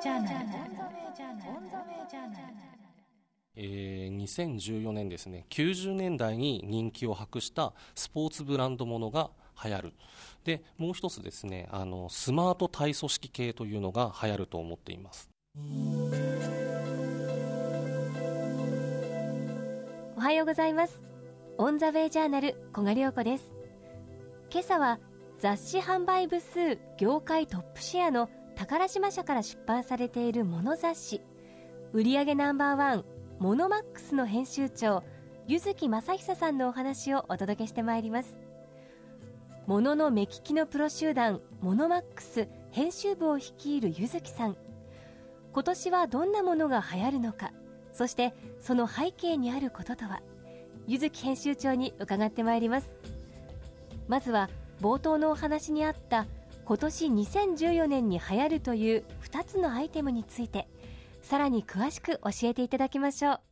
ジャーナルえー、2014年ですね。90年代に人気を博したスポーツブランドものが流行る。でもう一つですねあのスマート体組織系というのが流行ると思っています。おはようございます。オンザウェイジャーナル小賀良子です。今朝は雑誌販売部数業界トップシェアの宝島社から出版されているモノ雑誌。売上ナンバーワンモノマックスの編集長柚木正久さんのお話をお届けしてまいります。モノの目利きのプロ集団モノマックス編集部を率いる柚木さん。今年はどんなものが流行るのかそしてその背景にあることとは柚木編集長に伺ってまいります。まずは冒頭のお話にあった今年2014年に流行るという2つのアイテムについてさらに詳しく教えていただきましょう。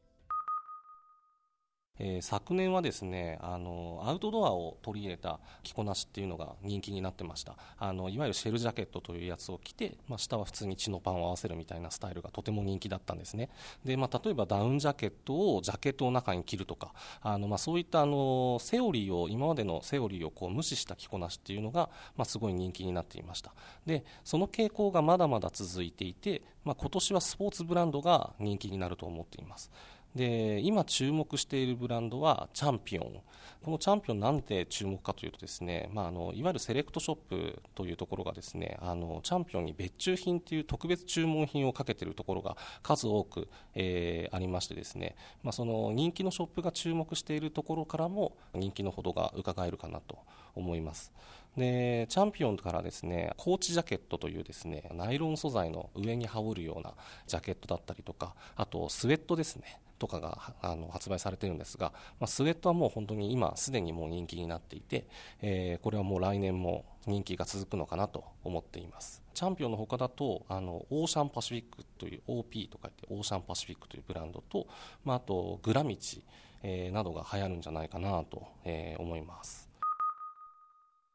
えー、昨年はですねあのアウトドアを取り入れた着こなしっていうのが人気になってました。あのいわゆるシェルジャケットというやつを着て、まあ、下は普通にチノパンを合わせるみたいなスタイルがとても人気だったんですね。で、まあ、例えばダウンジャケットをジャケットの中に着るとかあの、まあ、そういったあのセオリーを今までのセオリーをこう無視した着こなしっていうのが、まあ、すごい人気になっていました。でその傾向がまだまだ続いていて、まあ、今年はスポーツブランドが人気になると思っています。で今注目しているブランドはチャンピオン。このチャンピオンなんで注目かというとですね、まあ、あのいわゆるセレクトショップというところがですねあのチャンピオンに別注品という特別注文品をかけているところが数多く、えー、ありましてですね、まあ、その人気のショップが注目しているところからも人気のほどが伺えるかなと思います。でチャンピオンからですねコーチジャケットというですねナイロン素材の上に羽織るようなジャケットだったりとかあとスウェットですね。とかがあの発売されてるんですが、まあ、スウェットはもう本当に今すでにもう人気になっていて、えー、これはもう来年も人気が続くのかなと思っています。チャンピオンの他だとあのオーシャンパシフィックという OP とか言ってオーシャンパシフィックというブランドと、まあ、あとグラミチ、えー、などが流行るんじゃないかなと、えー、思います。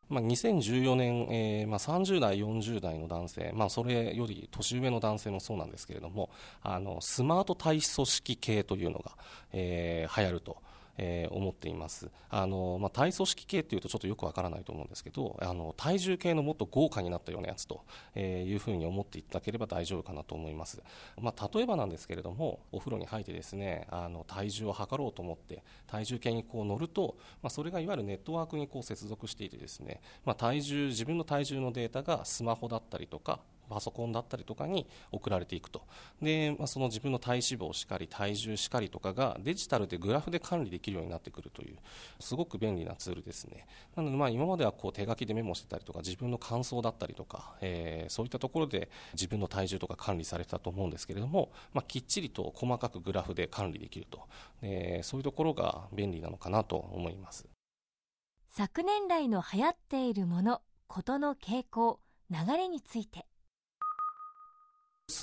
まあ、2014年、えーまあ、30代、40代の男性、まあ、それより年上の男性もそうなんですけれどもあのスマート体組織系というのが、えー、流行ると。えー、思っています。あの、まあ、体組織系っていうとちょっとよくわからないと思うんですけどあの体重計のもっと豪華になったようなやつと、えー、いうふうに思っていただければ大丈夫かなと思います、まあ、例えばなんですけれどもお風呂に入ってですねあの体重を測ろうと思って体重計にこう乗ると、まあ、それがいわゆるネットワークにこう接続していてですね、まあ、体重自分の体重のデータがスマホだったりとかパソコンだったりとかに送られていくと。で、まあ、その自分の体脂肪しかり体重しかりとかがデジタルでグラフで管理できるようになってくるというすごく便利なツールですね。なのでまあ今まではこう手書きでメモしてたりとか自分の感想だったりとか、えー、そういったところで自分の体重とか管理されてたと思うんですけれども、まあ、きっちりと細かくグラフで管理できると、えー、そういうところが便利なのかなと思います。昨年来の流行っているものことの傾向流れについて。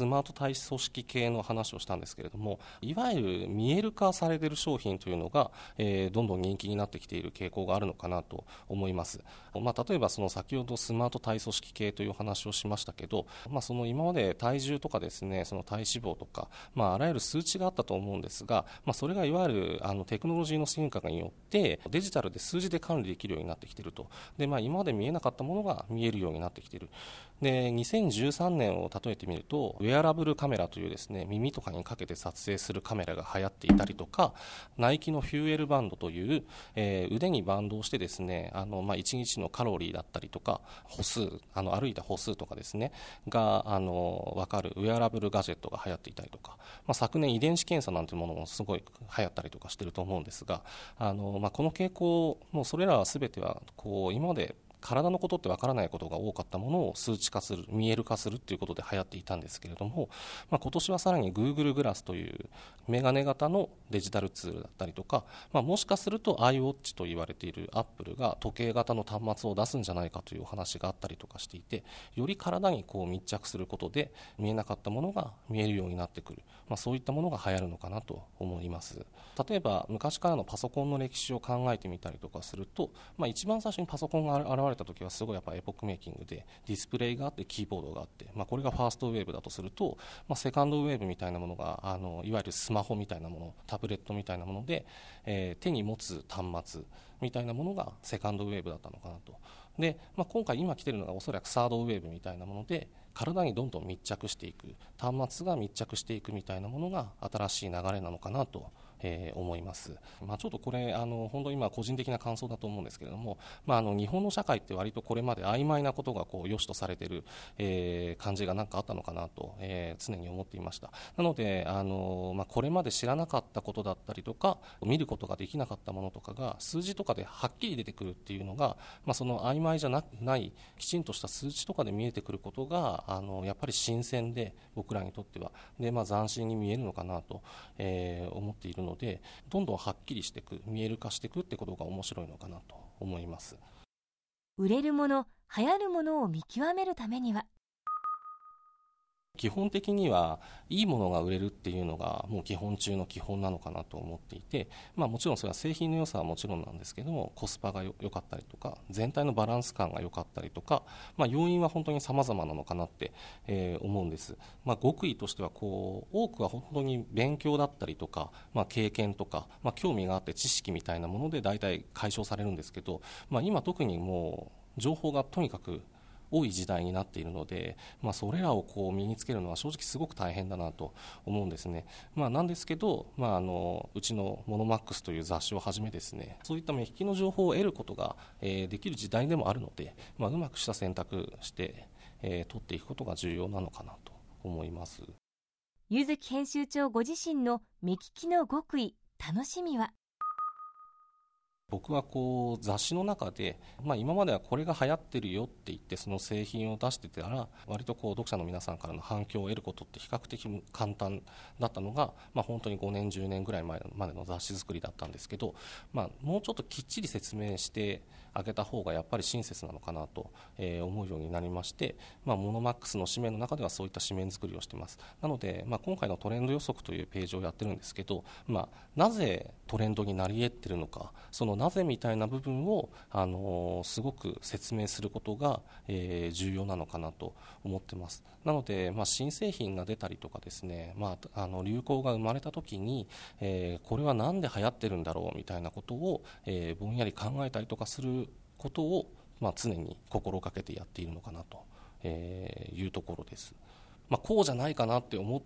スマート体組織系の話をしたんですけれどもいわゆる見える化されている商品というのが、えー、どんどん人気になってきている傾向があるのかなと思います、まあ、例えばその先ほどスマート体組織系という話をしましたけど、まあ、その今まで体重とかですねその体脂肪とか、まあ、あらゆる数値があったと思うんですが、まあ、それがいわゆるあのテクノロジーの進化によってデジタルで数字で管理できるようになってきていると。で、まあ、今まで見えなかったものが見えるようになってきている。で2013年を例えてみるとウェェアラブルカメラというですね耳とかにかけて撮影するカメラが流行っていたりとかナイキのフューエルバンドという、えー、腕にバンドをしてですねあの、まあ、1日のカロリーだったりとか歩数あの歩いた歩数とかですねがあの分かるウェアラブルガジェットが流行っていたりとか、まあ、昨年遺伝子検査なんてものもすごい流行ったりとかしてると思うんですがあの、まあ、この傾向もうそれらは全てはこう今まで体のことってわからないことが多かったものを数値化する、見える化するっていうことで流行っていたんですけれども、まあ、今年はさらに Google グラスというメガネ型のデジタルツールだったりとか、まあ、もしかすると iWatch と言われている Apple が時計型の端末を出すんじゃないかというお話があったりとかしていて、より体にこう密着することで見えなかったものが見えるようになってくる、まあ、そういったものが流行るのかなと思います。例えば昔からのパソコンの歴史を考えてみたりとかすると、まあ、一番最初にパソコンが現れれた時はすごいやっぱエポックメイキングでディスプレイがあってキーボードがあって、まあ、これがファーストウェーブだとすると、まあ、セカンドウェーブみたいなものがあのいわゆるスマホみたいなものタブレットみたいなもので、えー、手に持つ端末みたいなものがセカンドウェーブだったのかなと。で、まあ、今回今来てるのがおそらくサードウェーブみたいなもので体にどんどん密着していく。端末が密着していくみたいなものが新しい流れなのかなとえー、思います、まあ、ちょっとこれあの本当に今個人的な感想だと思うんですけれども、まあ、あの日本の社会って割とこれまで曖昧なことがこう良しとされている、えー、感じがなんかあったのかなと、えー、常に思っていました。なのであの、まあ、これまで知らなかったことだったりとか見ることができなかったものとかが数字とかではっきり出てくるっていうのが、まあ、その曖昧じゃなないきちんとした数値とかで見えてくることがあのやっぱり新鮮で僕らにとっては。で、まあ、斬新に見えるのかなと、えー、思っているのでどんどんはっきりしていく見える化していくってことが面白いのかなと思います。売れるもの流行るものを見極めるためには基本的にはいいものが売れるっていうのがもう基本中の基本なのかなと思っていて、まあ、もちろんそれは製品の良さはもちろんなんですけどもコスパが良かったりとか全体のバランス感が良かったりとか、まあ、要因は本当に様々なのかなって、えー、思うんです、まあ、極意としてはこう多くは本当に勉強だったりとか、まあ、経験とか、まあ、興味があって知識みたいなもので大体解消されるんですけど、まあ、今特にもう情報がとにかく多い時代になっているので、まあ、それらをこう身につけるのは正直すごく大変だなと思うんですね、まあ、なんですけど、まあ、あのうちのモノマックスという雑誌をはじめですねそういった目利きの情報を得ることが、えー、できる時代でもあるので、まあ、うまくした選択して、えー、取っていくことが重要なのかなと思います。柚木編集長ご自身の目利きの極意楽しみは？僕はこう雑誌の中で、まあ、今まではこれが流行ってるよって言ってその製品を出してたら割とこう読者の皆さんからの反響を得ることって比較的簡単だったのが、まあ、本当に5年10年ぐらい前までの雑誌作りだったんですけど、まあ、もうちょっときっちり説明してあげた方がやっぱり親切なのかなと、え、思うようになりまして、まあ、モノマックスの紙面の中ではそういった紙面作りをしています。なので、まあ、今回のトレンド予測というページをやってるんですけど、まあ、なぜトレンドになり得ってるのかそのなぜみたいな部分を、あのー、すごく説明することが、えー、重要なのかなと思ってます。なので、まあ、新製品が出たりとかですね、まあ、あの流行が生まれた時に、えー、これは何で流行ってるんだろうみたいなことを、えぼんやり考えたりとかすることを、まあ、常に心がけてやっているのかなと、えいうところです。まあ、こうじゃないかなって思っ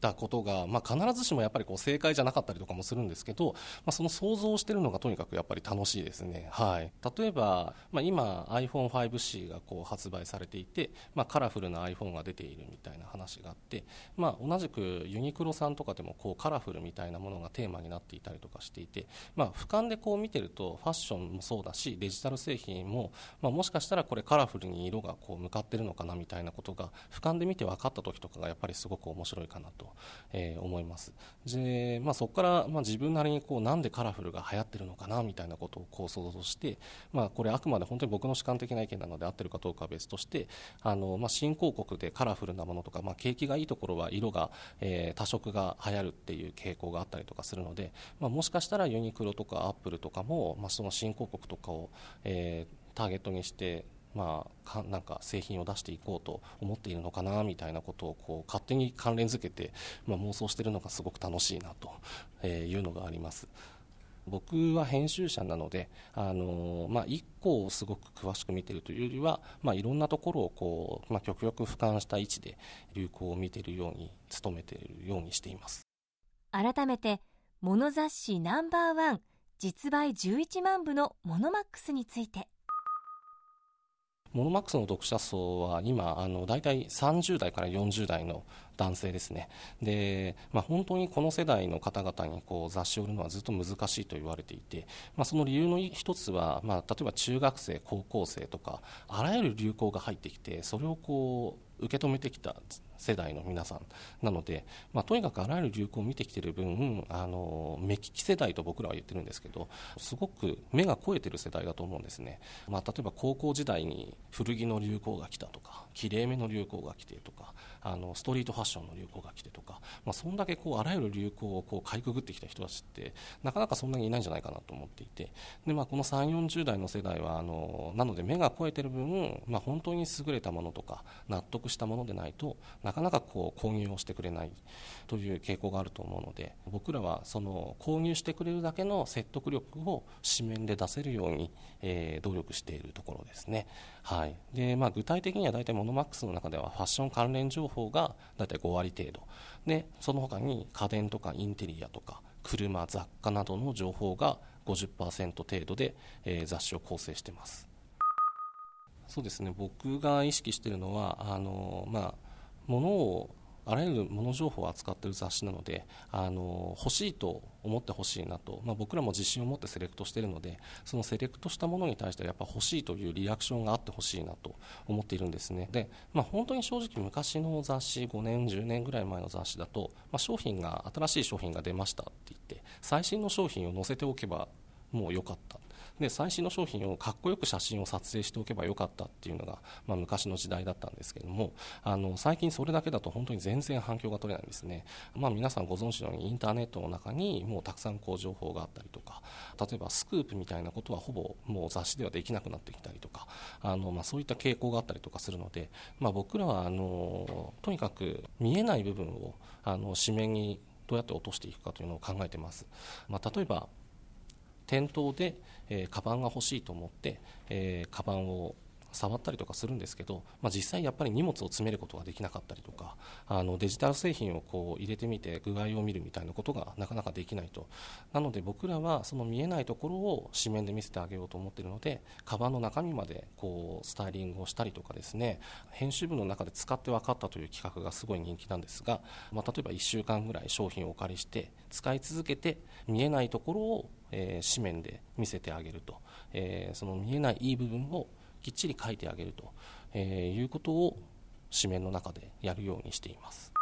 たことが、まあ、必ずしもやっぱりこう正解じゃなかったりとかもするんですけど、まあ、その想像してるのがとにかくやっぱり楽しいですね、はい、例えば、まあ、今 iPhone5C がこう発売されていて、まあ、カラフルな iPhone が出ているみたいな話があって、まあ、同じくユニクロさんとかでもこうカラフルみたいなものがテーマになっていたりとかしていて、まあ、俯瞰でこう見てるとファッションもそうだしデジタル製品も、まあ、もしかしたらこれカラフルに色がこう向かってるのかなみたいなことが俯瞰で見て分かった時とかがやっぱりすごく面白いかなとえー、思います。で、まあ、そこから、まあ、自分なりにこうなんでカラフルが流行ってるのかなみたいなことをこう想像して、まあ、これあくまで本当に僕の主観的な意見なので合ってるかどうかは別としてあの、まあ、新興国でカラフルなものとか、まあ、景気がいいところは色が、えー、多色が流行るっていう傾向があったりとかするので、まあ、もしかしたらユニクロとかアップルとかも、まあ、その新興国とかを、えー、ターゲットにしてまあ、かなんか製品を出していこうと思っているのかなみたいなことをこう勝手に関連づけて、まあ、妄想しているのがすごく楽しいなというのがあります。僕は編集者なので、あのまあ、1個をすごく詳しく見てるというよりは、まあ、いろんなところをこう、まあ、極力俯瞰した位置で流行を見ているように努めているようにしています改めてモノ雑誌ナンバーワン実売11万部のモノマックスについてモノマックスの読者層は今あの大体30代から40代の男性ですね。で、まあ、本当にこの世代の方々にこう雑誌を売るのはずっと難しいと言われていて、まあ、その理由の一つは、まあ、例えば中学生高校生とかあらゆる流行が入ってきてそれをこう受け止めてきた世代の皆さんなので、まあ、とにかくあらゆる流行を見てきてる分あの目利き世代と僕らは言ってるんですけどすごく目が肥えてる世代だと思うんですね、まあ、例えば高校時代に古着の流行が来たとかきれいめの流行が来てとかあのストリートファッションの流行が来てとか、まあ、そんだけこうあらゆる流行をこうかいくぐってきた人たちってなかなかそんなにいないんじゃないかなと思っていて。で、まあ、この3 4 0代の世代はあのなので目が肥えてる分、まあ、本当に優れたものとか納得したものでないとななかなかこう購入をしてくれないという傾向があると思うので僕らはその購入してくれるだけの説得力を紙面で出せるように、えー、努力しているところですね。はい。でまあ、具体的には大体モノマックスの中ではファッション関連情報が大体5割程度。でその他に家電とかインテリアとか車雑貨などの情報が50%程度で、えー、雑誌を構成してます。そうですね。僕が意識しているのはあの、まあ、物をあらゆるもの情報を扱っている雑誌なのであの欲しいと思ってほしいなと、まあ、僕らも自信を持ってセレクトしているのでそのセレクトしたものに対してはやっぱ欲しいというリアクションがあってほしいなと思っているんですね。で、まあ、本当に正直昔の雑誌5年10年ぐらい前の雑誌だと、まあ、商品が新しい商品が出ましたって言って最新の商品を載せておけばもう良かった。で最新の商品をかっこよく写真を撮影しておけばよかったっていうのが、まあ、昔の時代だったんですけどもあの最近それだけだと本当に全然反響が取れないんですね、まあ、皆さんご存知のようにインターネットの中にもうたくさんこう情報があったりとか例えばスクープみたいなことはほぼもう雑誌ではできなくなってきたりとかあの、まあ、そういった傾向があったりとかするので、まあ、僕らはあのとにかく見えない部分をあの紙面にどうやって落としていくかというのを考えてます、まあ、例えば店頭で、えー、カバンが欲しいと思って、えー、カバンを触ったりとかするんですけど、まあ、実際やっぱり荷物を詰めることができなかったりとかあのデジタル製品をこう入れてみて具合を見るみたいなことがなかなかできないと。なので僕らはその見えないところを紙面で見せてあげようと思っているのでカバンの中身までこうスタイリングをしたりとかですね編集部の中で使って分かったという企画がすごい人気なんですが、まあ、例えば1週間ぐらい商品をお借りして使い続けて見えないところを、えー、紙面で見せてあげると、えー、その見えないいい部分をきっちり書いてあげると、えー、いうことを紙面の中でやるようにしています。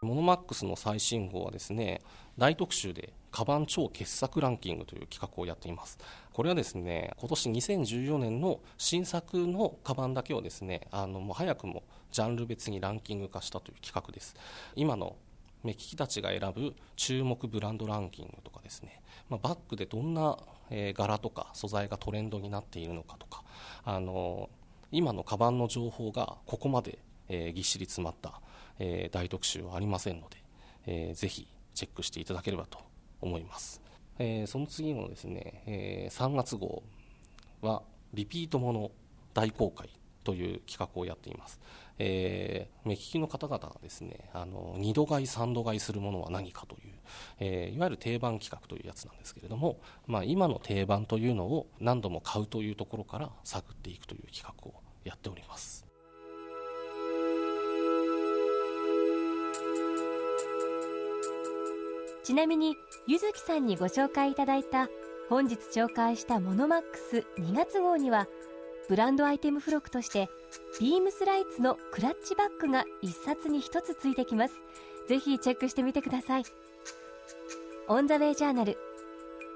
モノマックスの最新号はですね大特集でカバン超傑作ランキングという企画をやっています。これはですね今年2014年の新作のカバンだけをですねあのもう早くもジャンル別にランキング化したという企画です。今の目利きたちが選ぶ注目ブランドランキングとかですね、まあ、バッグでどんな、え、柄とか素材がトレンドになっているのかとかあの今のカバンの情報がここまで、え、ぎっしり詰まった、え、大特集はありませんので、えー、ぜひチェックしていただければと思います、え、その次のですね、え、3月号はリピートもの大公開という企画をやっています、えー、目利きの方々がですねあの2度買い3度買いするものは何かという、えー、いわゆる定番企画というやつなんですけれども、まあ、今の定番というのを何度も買うというところから探っていくという企画をやっております。ちなみにゆずきさんにご紹介いただいた本日紹介したモノマックス2月号にはブランドアイテム付録としてビームスライツのクラッチバッグが1冊に1つついてきます。ぜひチェックしてみてください。オンザウェイジャーナル。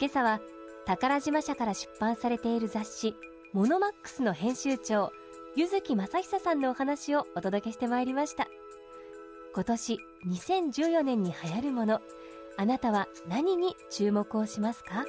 今朝は宝島社から出版されている雑誌モノマックスの編集長柚木正久さんのお話をお届けしてまいりました。今年2014年に流行るもの。あなたは何に注目をしますか？